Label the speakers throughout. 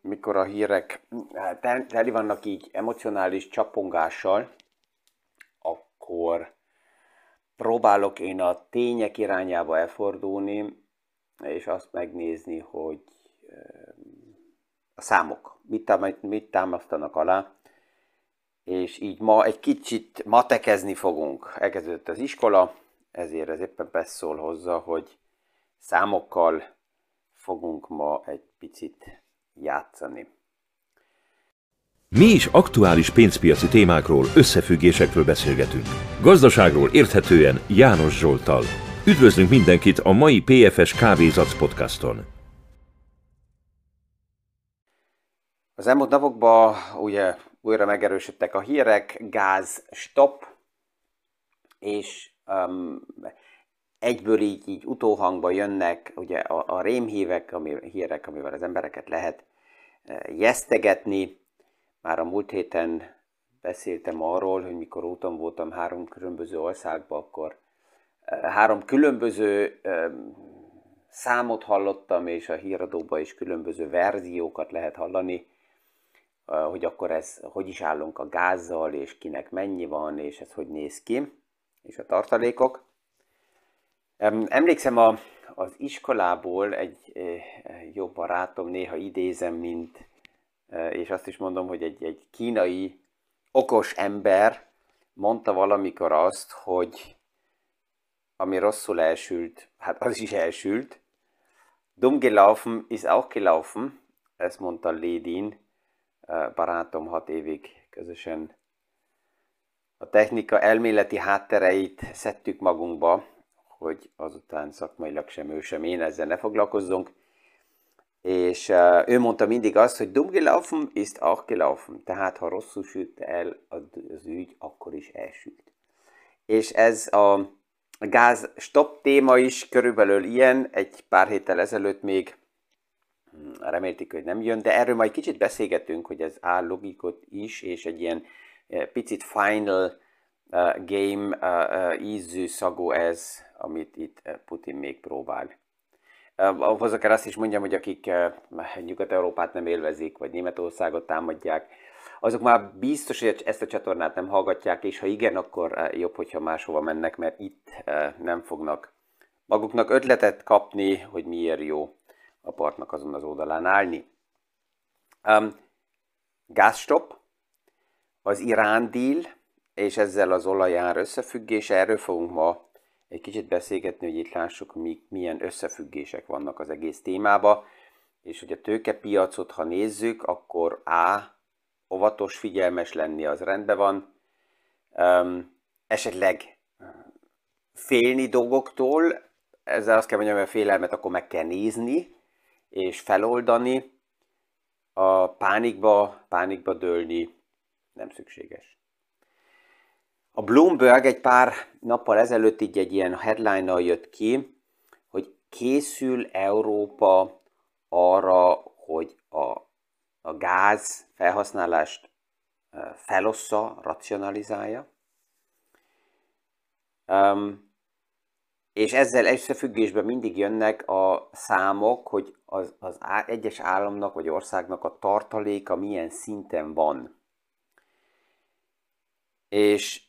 Speaker 1: Mikor a hírek hát, teli vannak így emocionális csapongással, akkor próbálok én a tények irányába elfordulni, és azt megnézni, hogy a számok mit támasztanak alá, és így ma egy kicsit matekezni fogunk. Elkezdődött az iskola, ezért ez éppen beszól hozzá, hogy számokkal fogunk ma egy picit játszani.
Speaker 2: Mi is aktuális pénzpiaci témákról, összefüggésekről beszélgetünk. Gazdaságról érthetően János Zsoltal. Üdvözlünk mindenkit a mai PFS Kávézac podcaston.
Speaker 1: Az elmúlt napokban ugye újra megerősödtek a hírek, gáz stop, és um, egyből így, így utóhangba jönnek ugye a, a rémhívek, ami, hírek, amivel az embereket lehet uh, jesztegetni. Már a múlt héten beszéltem arról, hogy mikor úton voltam három különböző országba, akkor uh, három különböző um, számot hallottam, és a híradóban is különböző verziókat lehet hallani hogy akkor ez, hogy is állunk a gázzal, és kinek mennyi van, és ez hogy néz ki, és a tartalékok. Emlékszem a, az iskolából egy jó barátom, néha idézem, mint, és azt is mondom, hogy egy, egy kínai okos ember mondta valamikor azt, hogy ami rosszul elsült, hát az is elsült. Dumm gelaufen ist auch gelaufen, ezt mondta Lédin, barátom hat évig közösen a technika elméleti háttereit szedtük magunkba, hogy azután szakmailag sem ő sem én ezzel ne foglalkozzunk. És ő mondta mindig azt, hogy dumm gelaufen ist auch gelaufen. Tehát ha rosszul sült el az ügy, akkor is elsült. És ez a gáz stop téma is körülbelül ilyen, egy pár héttel ezelőtt még remélték, hogy nem jön, de erről majd kicsit beszélgetünk, hogy ez áll logikot is, és egy ilyen eh, picit final uh, game uh, ízű szagú ez, amit itt Putin még próbál. Hozzá kell azt is mondjam, hogy akik Nyugat-Európát nem élvezik, vagy Németországot támadják, azok már biztos, hogy ezt a csatornát nem hallgatják, és ha igen, akkor jobb, hogyha máshova mennek, mert itt nem fognak maguknak ötletet kapni, hogy miért jó a partnak azon az oldalán állni. Um, gázstop, az Irán deal, és ezzel az olajár összefüggése, erről fogunk ma egy kicsit beszélgetni, hogy itt lássuk, mi, milyen összefüggések vannak az egész témába, és hogy a tőkepiacot, ha nézzük, akkor A, óvatos, figyelmes lenni, az rendben van, um, esetleg félni dolgoktól, ezzel azt kell mondjam, hogy a félelmet akkor meg kell nézni, és feloldani, a pánikba, pánikba dőlni nem szükséges. A Bloomberg egy pár nappal ezelőtt így egy ilyen headline jött ki, hogy készül Európa arra, hogy a, a gáz felhasználást felossza, racionalizálja. És ezzel összefüggésben mindig jönnek a számok, hogy az, az egyes államnak vagy országnak a tartaléka milyen szinten van. És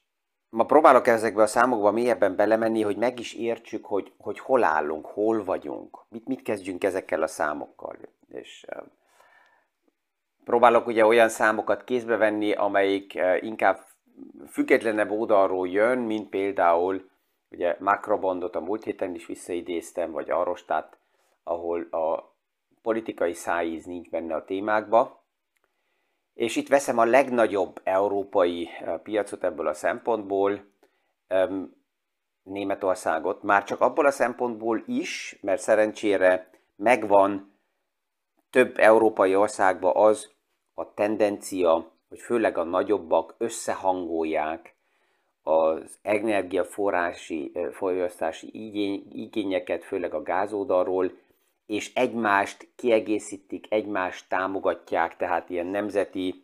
Speaker 1: ma próbálok ezekbe a számokba mélyebben belemenni, hogy meg is értsük, hogy, hogy hol állunk, hol vagyunk, mit, mit kezdjünk ezekkel a számokkal. És próbálok ugye olyan számokat kézbe venni, amelyik inkább függetlenebb oldalról jön, mint például Ugye Makrobondot a múlt héten is visszaidéztem, vagy Arostát, ahol a politikai szájíz nincs benne a témákba. És itt veszem a legnagyobb európai eh, piacot ebből a szempontból, Németországot, már csak abból a szempontból is, mert szerencsére megvan több európai országban az a tendencia, hogy főleg a nagyobbak összehangolják az energiaforrási fogyasztási igényeket, főleg a gázódalról, és egymást kiegészítik, egymást támogatják, tehát ilyen nemzeti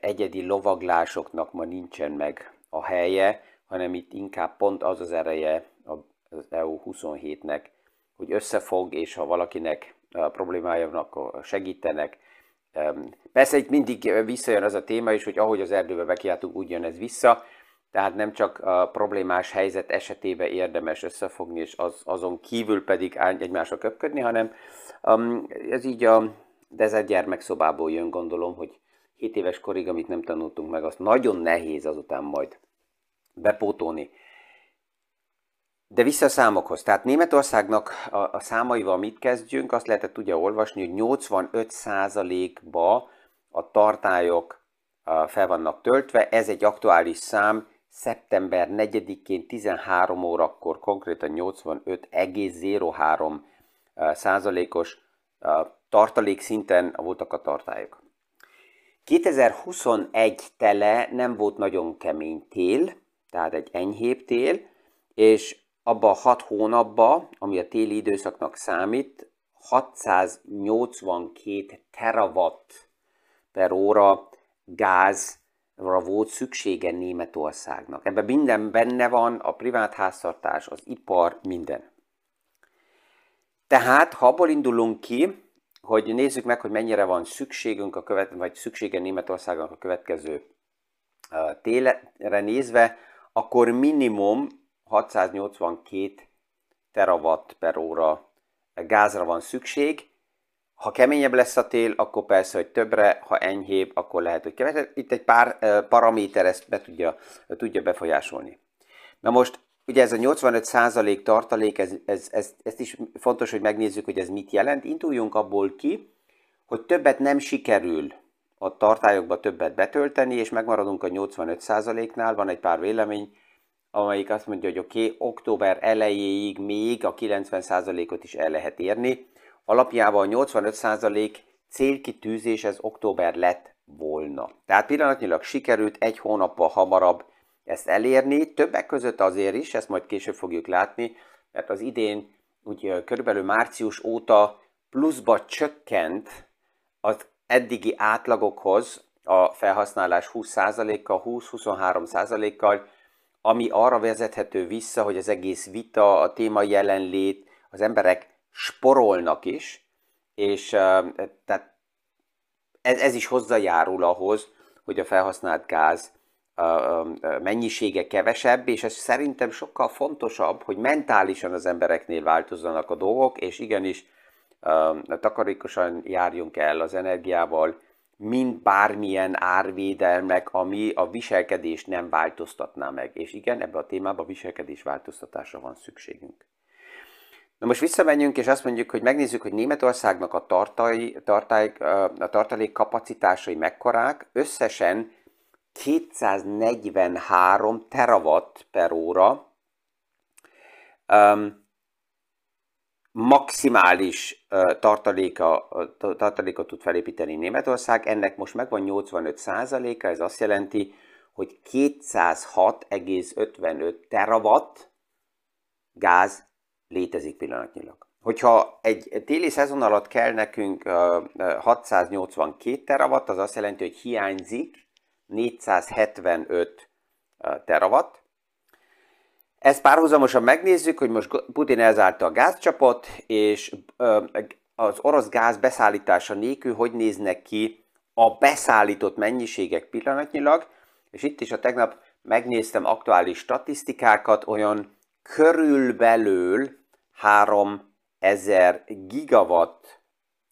Speaker 1: egyedi lovaglásoknak ma nincsen meg a helye, hanem itt inkább pont az az ereje az EU 27-nek, hogy összefog, és ha valakinek problémája van, akkor segítenek. Persze itt mindig visszajön az a téma is, hogy ahogy az erdőbe bekiáltunk, úgy jön ez vissza, tehát nem csak a problémás helyzet esetében érdemes összefogni, és az, azon kívül pedig egymásra köpködni, hanem um, ez így a Desert gyermekszobából jön, gondolom, hogy 7 éves korig, amit nem tanultunk meg, azt nagyon nehéz azután majd bepótolni. De vissza a számokhoz. Tehát Németországnak a, a számaival mit kezdjünk, azt lehetett ugye olvasni, hogy 85%-ba a tartályok fel vannak töltve. Ez egy aktuális szám, szeptember 4-én 13 órakor konkrétan 85,03 százalékos tartalék szinten voltak a tartályok. 2021 tele nem volt nagyon kemény tél, tehát egy enyhébb tél, és abban a 6 hónapban, ami a téli időszaknak számít, 682 terawatt per óra gázra volt szüksége Németországnak. Ebben minden benne van, a privát háztartás, az ipar, minden. Tehát, ha abból indulunk ki, hogy nézzük meg, hogy mennyire van szükségünk, a követ, vagy szüksége Németországnak a következő télre nézve, akkor minimum 682 terawatt per óra gázra van szükség. Ha keményebb lesz a tél, akkor persze, hogy többre, ha enyhébb, akkor lehet, hogy kevesebb. Itt egy pár paraméter ezt be tudja, tudja befolyásolni. Na most, ugye ez a 85% tartalék, ez, ez, ez, ezt is fontos, hogy megnézzük, hogy ez mit jelent. Induljunk abból ki, hogy többet nem sikerül a tartályokba többet betölteni, és megmaradunk a 85%-nál, van egy pár vélemény, amelyik azt mondja, hogy oké, okay, október elejéig még a 90%-ot is el lehet érni. Alapjában a 85% célkitűzés ez október lett volna. Tehát pillanatnyilag sikerült egy hónappal hamarabb ezt elérni, többek között azért is, ezt majd később fogjuk látni, mert az idén úgy körülbelül március óta pluszba csökkent az eddigi átlagokhoz a felhasználás 20%-kal, 20-23%-kal, ami arra vezethető vissza, hogy az egész vita, a téma jelenlét, az emberek sporolnak is, és tehát ez, ez is hozzájárul ahhoz, hogy a felhasznált gáz mennyisége kevesebb, és ez szerintem sokkal fontosabb, hogy mentálisan az embereknél változzanak a dolgok, és igenis takarékosan járjunk el az energiával, mint bármilyen árvédelmek, ami a viselkedést nem változtatná meg. És igen, ebbe a témába viselkedés változtatásra van szükségünk. Na most visszamenjünk, és azt mondjuk, hogy megnézzük, hogy Németországnak a, tartai, tartály, a tartalék kapacitásai mekkorák. Összesen 243 terawatt per óra. Um, maximális tartaléka, tartalékot tud felépíteni Németország, ennek most megvan 85%-a, ez azt jelenti, hogy 206,55 terawatt gáz létezik pillanatnyilag. Hogyha egy téli szezon alatt kell nekünk 682 terawatt, az azt jelenti, hogy hiányzik 475 terawatt, ezt párhuzamosan megnézzük, hogy most Putin elzárta a gázcsapot, és az orosz gáz beszállítása nélkül hogy néznek ki a beszállított mennyiségek pillanatnyilag, és itt is a tegnap megnéztem aktuális statisztikákat, olyan körülbelül 3000 gigawatt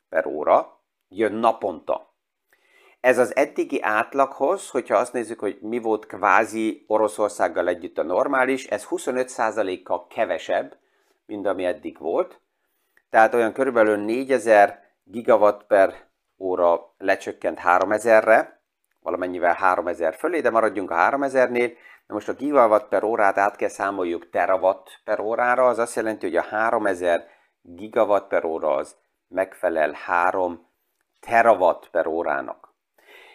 Speaker 1: per óra jön naponta. Ez az eddigi átlaghoz, hogyha azt nézzük, hogy mi volt kvázi Oroszországgal együtt a normális, ez 25%-kal kevesebb, mint ami eddig volt. Tehát olyan körülbelül 4000 gigawatt per óra lecsökkent 3000-re, valamennyivel 3000 fölé, de maradjunk a 3000-nél. Na most a gigawatt per órát át kell számoljuk terawatt per órára, az azt jelenti, hogy a 3000 gigawatt per óra az megfelel 3 terawatt per órának.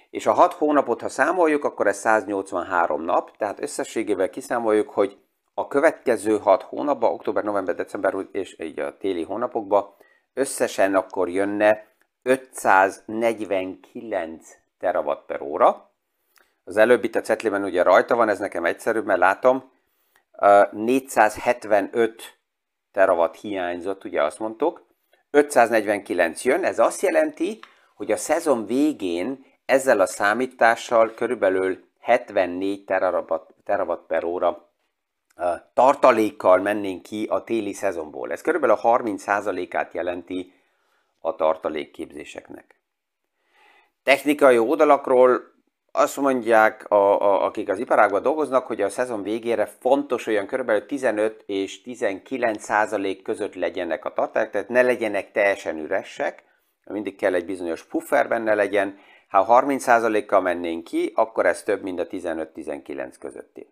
Speaker 1: És a 6 hónapot, ha számoljuk, akkor ez 183 nap, tehát összességével kiszámoljuk, hogy a következő 6 hónapban, október, november, december és így a téli hónapokban összesen akkor jönne 549 terawatt per óra. Az előbb itt a cetlében ugye rajta van, ez nekem egyszerűbb, mert látom, 475 terawatt hiányzott, ugye azt mondtuk, 549 jön, ez azt jelenti, hogy a szezon végén ezzel a számítással körülbelül 74 terawatt, terawatt per óra tartalékkal mennénk ki a téli szezonból. Ez körülbelül a 30%-át jelenti a tartalékképzéseknek. Technikai oldalakról azt mondják, a, a, akik az iparágban dolgoznak, hogy a szezon végére fontos olyan kb. 15 és 19 százalék között legyenek a tartalék, tehát ne legyenek teljesen üresek, mindig kell egy bizonyos puffer benne legyen. Ha 30 százalékkal mennénk ki, akkor ez több, mint a 15-19 közötti.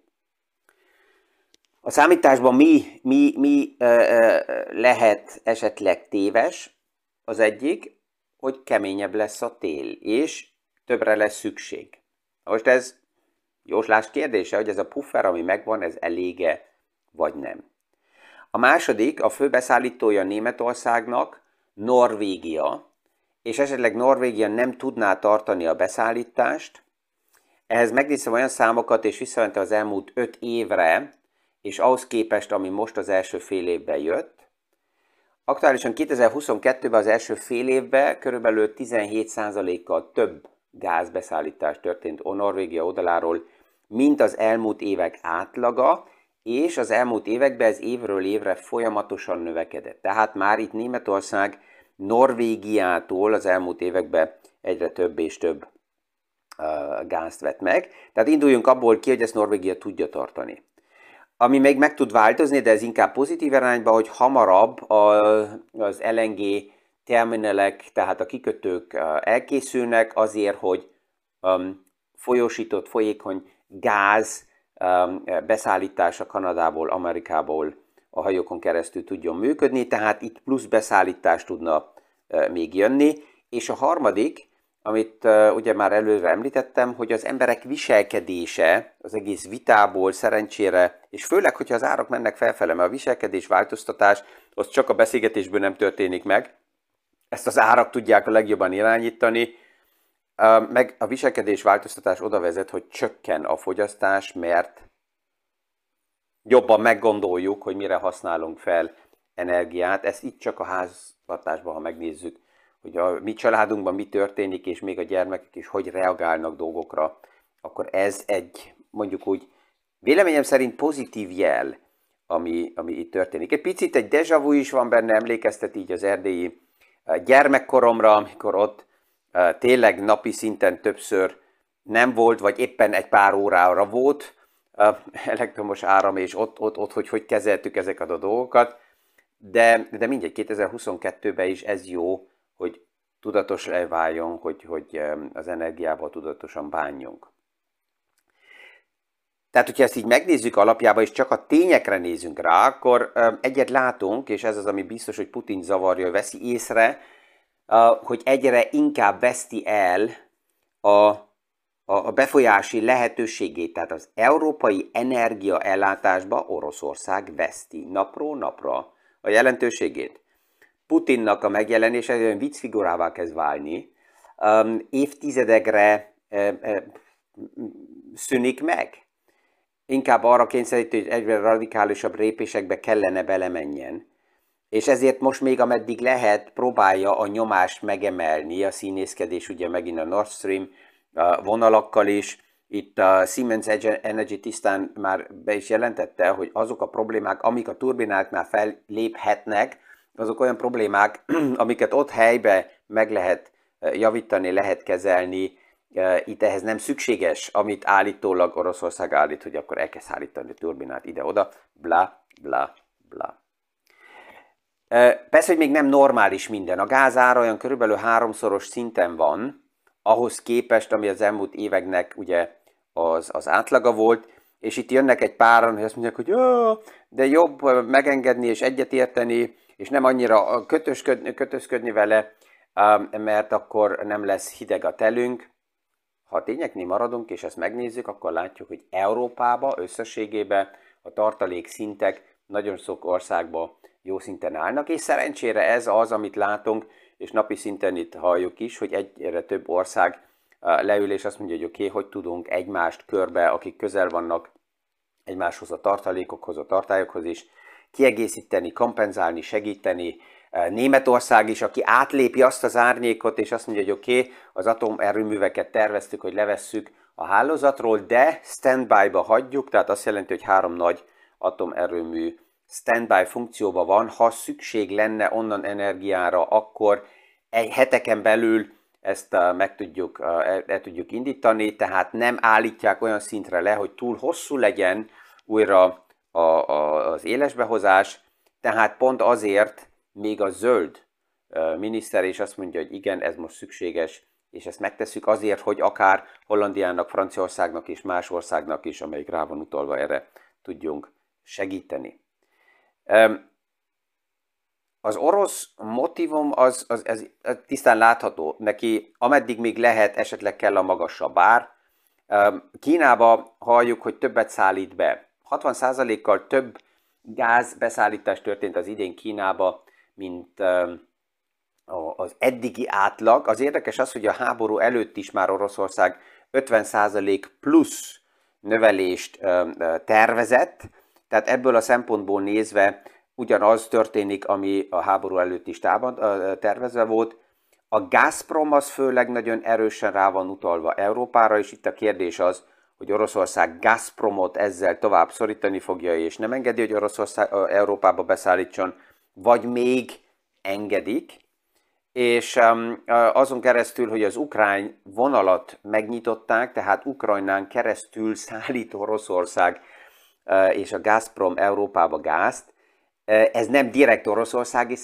Speaker 1: A számításban mi, mi, mi ö, ö, lehet esetleg téves? Az egyik, hogy keményebb lesz a tél, és többre lesz szükség. Most ez jóslás kérdése, hogy ez a puffer, ami megvan, ez elége vagy nem. A második, a főbeszállítója Németországnak Norvégia, és esetleg Norvégia nem tudná tartani a beszállítást. Ehhez megnéztem olyan számokat, és visszamentem az elmúlt 5 évre, és ahhoz képest, ami most az első fél évben jött, Aktuálisan 2022-ben az első fél évben körülbelül 17%-kal több gázbeszállítás történt a Norvégia oldaláról, mint az elmúlt évek átlaga, és az elmúlt években ez évről évre folyamatosan növekedett. Tehát már itt Németország Norvégiától az elmúlt években egyre több és több uh, gázt vett meg. Tehát induljunk abból ki, hogy ezt Norvégia tudja tartani. Ami még meg tud változni, de ez inkább pozitív irányba, hogy hamarabb az LNG terminelek, tehát a kikötők elkészülnek azért, hogy folyósított, folyékony gáz beszállítása Kanadából, Amerikából a hajókon keresztül tudjon működni, tehát itt plusz beszállítás tudna még jönni. És a harmadik, amit ugye már előre említettem, hogy az emberek viselkedése az egész vitából szerencsére, és főleg, hogyha az árak mennek felfele, mert a viselkedés változtatás, az csak a beszélgetésből nem történik meg, ezt az árak tudják a legjobban irányítani, meg a viselkedés változtatás oda vezet, hogy csökken a fogyasztás, mert jobban meggondoljuk, hogy mire használunk fel energiát. Ezt itt csak a háztartásban, ha megnézzük, hogy a mi családunkban mi történik, és még a gyermekek is hogy reagálnak dolgokra, akkor ez egy, mondjuk úgy, véleményem szerint pozitív jel, ami, ami itt történik. Egy picit egy deja is van benne, emlékeztet így az erdélyi gyermekkoromra, amikor ott tényleg napi szinten többször nem volt, vagy éppen egy pár órára volt elektromos áram, és ott, ott, ott hogy, hogy kezeltük ezeket a dolgokat. De, de mindegy, 2022-ben is ez jó, hogy tudatos leváljon, hogy, hogy az energiával tudatosan bánjunk. Tehát, hogyha ezt így megnézzük alapjában, és csak a tényekre nézünk rá, akkor egyet látunk, és ez az, ami biztos, hogy Putin zavarja, veszi észre, hogy egyre inkább veszti el a, a befolyási lehetőségét. Tehát az európai energiaellátásba Oroszország veszti napról napra a jelentőségét. Putinnak a megjelenése olyan viccfigurává kezd válni, évtizedekre szűnik meg. Inkább arra kényszeríti, hogy egyre radikálisabb lépésekbe kellene belemenjen. És ezért most még ameddig lehet, próbálja a nyomást megemelni, a színészkedés ugye megint a Nord Stream vonalakkal is. Itt a Siemens Energy tisztán már be is jelentette, hogy azok a problémák, amik a turbináknál felléphetnek, azok olyan problémák, amiket ott helybe meg lehet eh, javítani, lehet kezelni, itt ehhez nem szükséges, amit állítólag Oroszország állít, hogy akkor elkezd állítani a turbinát ide-oda, bla, bla, bla. Persze, hogy még nem normális minden. A gázára olyan körülbelül háromszoros szinten van, ahhoz képest, ami az elmúlt éveknek ugye az, az átlaga volt, és itt jönnek egy páran, hogy azt mondják, hogy de jobb megengedni és egyetérteni, és nem annyira kötözködni, kötözködni vele, mert akkor nem lesz hideg a telünk. Ha a tényeknél maradunk, és ezt megnézzük, akkor látjuk, hogy Európába összességében a tartalék szintek nagyon sok országban jó szinten állnak, és szerencsére ez az, amit látunk, és napi szinten itt halljuk is, hogy egyre több ország leül, és azt mondja, hogy oké, okay, hogy tudunk egymást körbe, akik közel vannak egymáshoz a tartalékokhoz, a tartályokhoz is, kiegészíteni, kompenzálni, segíteni. Németország is, aki átlépi azt az árnyékot, és azt mondja, hogy oké, okay, az atomerőműveket terveztük, hogy levesszük a hálózatról, de standby-ba hagyjuk, tehát azt jelenti, hogy három nagy atomerőmű standby funkcióban van, ha szükség lenne onnan energiára, akkor egy heteken belül ezt meg tudjuk, el, tudjuk indítani, tehát nem állítják olyan szintre le, hogy túl hosszú legyen újra a, a, az élesbehozás, tehát pont azért még a zöld miniszter is azt mondja, hogy igen, ez most szükséges, és ezt megtesszük azért, hogy akár Hollandiának, Franciaországnak és más országnak is, amelyik rá van utalva erre, tudjunk segíteni. Az orosz motivum az, az, az, az tisztán látható. Neki ameddig még lehet, esetleg kell a magasabb ár. Kínába halljuk, hogy többet szállít be. 60%-kal több gáz beszállítás történt az idén Kínába, mint az eddigi átlag. Az érdekes az, hogy a háború előtt is már Oroszország 50% plusz növelést tervezett, tehát ebből a szempontból nézve ugyanaz történik, ami a háború előtt is tában tervezve volt. A Gazprom az főleg nagyon erősen rá van utalva Európára, és itt a kérdés az, hogy Oroszország Gazpromot ezzel tovább szorítani fogja, és nem engedi, hogy Oroszország Európába beszállítson, vagy még engedik, és azon keresztül, hogy az ukrán vonalat megnyitották, tehát Ukrajnán keresztül szállít Oroszország és a Gazprom Európába gázt, ez nem direkt oroszországi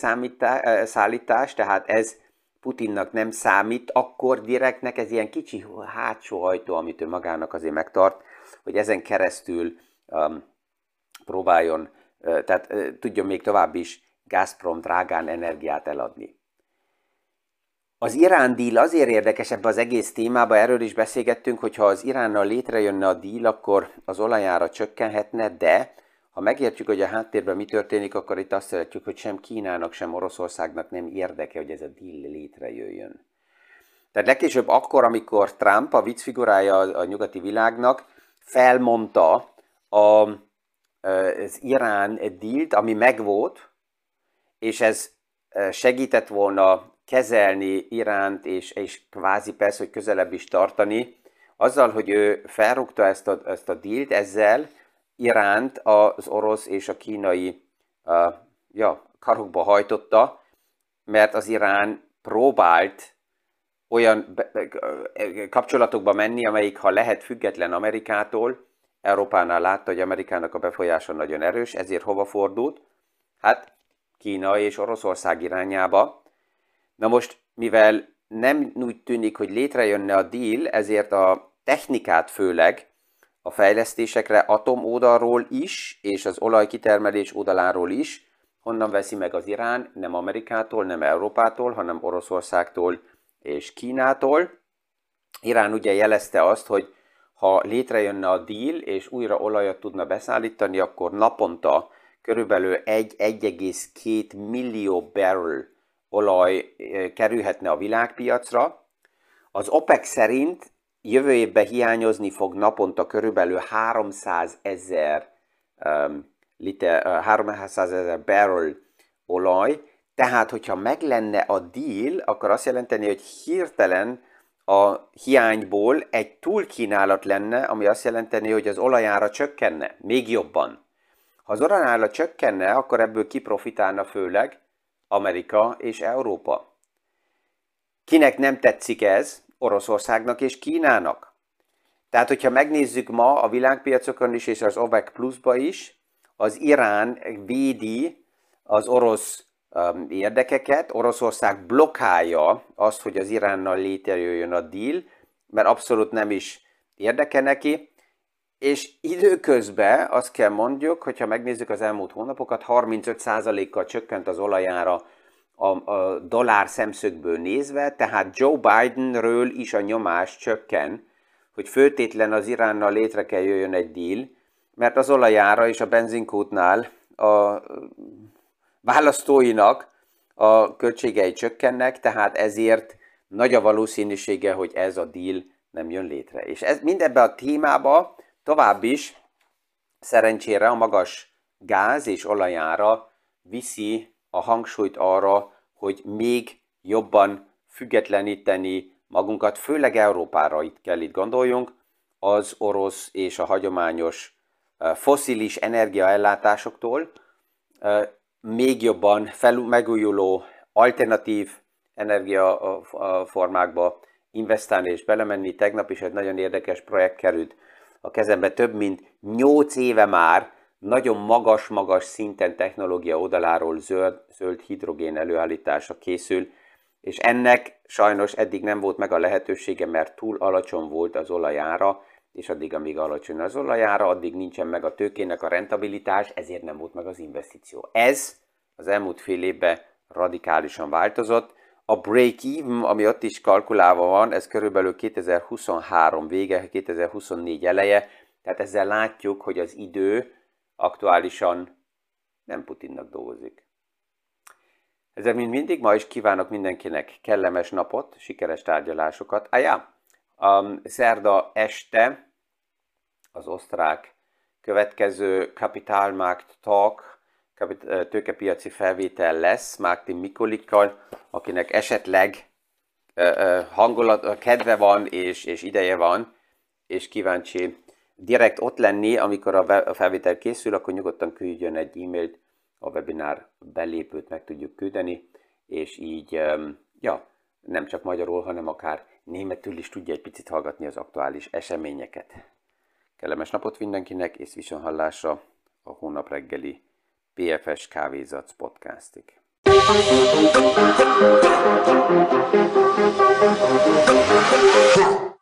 Speaker 1: szállítás, tehát ez Putinnak nem számít, akkor direktnek ez ilyen kicsi hátsó ajtó, amit ő magának azért megtart, hogy ezen keresztül um, próbáljon, tehát uh, tudjon még tovább is Gazprom drágán energiát eladni. Az Irán díl azért érdekes ebbe az egész témába, erről is beszélgettünk, hogy ha az Iránnal létrejönne a díl, akkor az olajára csökkenhetne, de ha megértjük, hogy a háttérben mi történik, akkor itt azt szeretjük, hogy sem Kínának, sem Oroszországnak nem érdeke, hogy ez a deal létrejöjjön. Tehát legkésőbb akkor, amikor Trump, a viccfigurája a nyugati világnak, felmondta a, az Irán dílt, ami megvolt, és ez segített volna kezelni Iránt, és, és kvázi persze, hogy közelebb is tartani, azzal, hogy ő felrúgta ezt a, ezt a dílt, ezzel iránt az orosz és a kínai uh, ja, karokba hajtotta, mert az Irán próbált olyan kapcsolatokba menni, amelyik, ha lehet független Amerikától, Európánál látta, hogy Amerikának a befolyása nagyon erős, ezért hova fordult? Hát Kína és Oroszország irányába. Na most, mivel nem úgy tűnik, hogy létrejönne a deal, ezért a technikát főleg a fejlesztésekre atom oldalról is, és az olajkitermelés oldaláról is, honnan veszi meg az Irán, nem Amerikától, nem Európától, hanem Oroszországtól és Kínától. Irán ugye jelezte azt, hogy ha létrejönne a deal, és újra olajat tudna beszállítani, akkor naponta körülbelül 1,2 millió barrel olaj kerülhetne a világpiacra. Az OPEC szerint jövő évben hiányozni fog naponta körülbelül 300 ezer um, liter, uh, 300 ezer barrel olaj, tehát hogyha meg lenne a deal, akkor azt jelenteni, hogy hirtelen a hiányból egy túlkínálat lenne, ami azt jelenteni, hogy az olajára csökkenne, még jobban. Ha az olajára csökkenne, akkor ebből kiprofitálna főleg Amerika és Európa. Kinek nem tetszik ez, Oroszországnak és Kínának. Tehát, hogyha megnézzük ma a világpiacokon is, és az OPEC pluszba is, az Irán védi az orosz um, érdekeket, Oroszország blokkálja azt, hogy az Iránnal létrejöjjön a deal, mert abszolút nem is érdeke neki, és időközben azt kell mondjuk, hogyha megnézzük az elmúlt hónapokat, 35%-kal csökkent az olajára a, a dollár szemszögből nézve, tehát Joe Bidenről is a nyomás csökken, hogy főtétlen az Iránnal létre kell jöjjön egy deal, mert az olajára és a benzinkútnál a választóinak a költségei csökkennek, tehát ezért nagy a valószínűsége, hogy ez a deal nem jön létre. És ez mindebbe a témába tovább is Szerencsére a magas gáz és olajára viszi a hangsúlyt arra, hogy még jobban függetleníteni magunkat, főleg Európára itt kell itt gondoljunk, az orosz és a hagyományos foszilis energiaellátásoktól, még jobban fel, megújuló alternatív energiaformákba investálni és belemenni. Tegnap is egy nagyon érdekes projekt került a kezembe, több mint 8 éve már nagyon magas-magas szinten technológia oldaláról zöld, zöld hidrogén előállítása készül, és ennek sajnos eddig nem volt meg a lehetősége, mert túl alacsony volt az olajára, és addig, amíg alacsony az olajára, addig nincsen meg a tőkének a rentabilitás, ezért nem volt meg az investíció. Ez az elmúlt fél évben radikálisan változott. A break-even, ami ott is kalkulálva van, ez körülbelül 2023 vége, 2024 eleje, tehát ezzel látjuk, hogy az idő aktuálisan nem Putinnak dolgozik. Ezzel mint mindig, ma is kívánok mindenkinek kellemes napot, sikeres tárgyalásokat. Ájá, um, szerda este az osztrák következő Kapitalmarkt Talk, tőkepiaci felvétel lesz Mártin Mikolikkal, akinek esetleg hangulat, kedve van és, és ideje van, és kíváncsi direkt ott lenni, amikor a felvétel készül, akkor nyugodtan küldjön egy e-mailt, a webinár belépőt meg tudjuk küldeni, és így, ja, nem csak magyarul, hanem akár németül is tudja egy picit hallgatni az aktuális eseményeket. Kellemes napot mindenkinek, és viszonhallásra a hónap reggeli PFS Kávézac podcastig. Huh.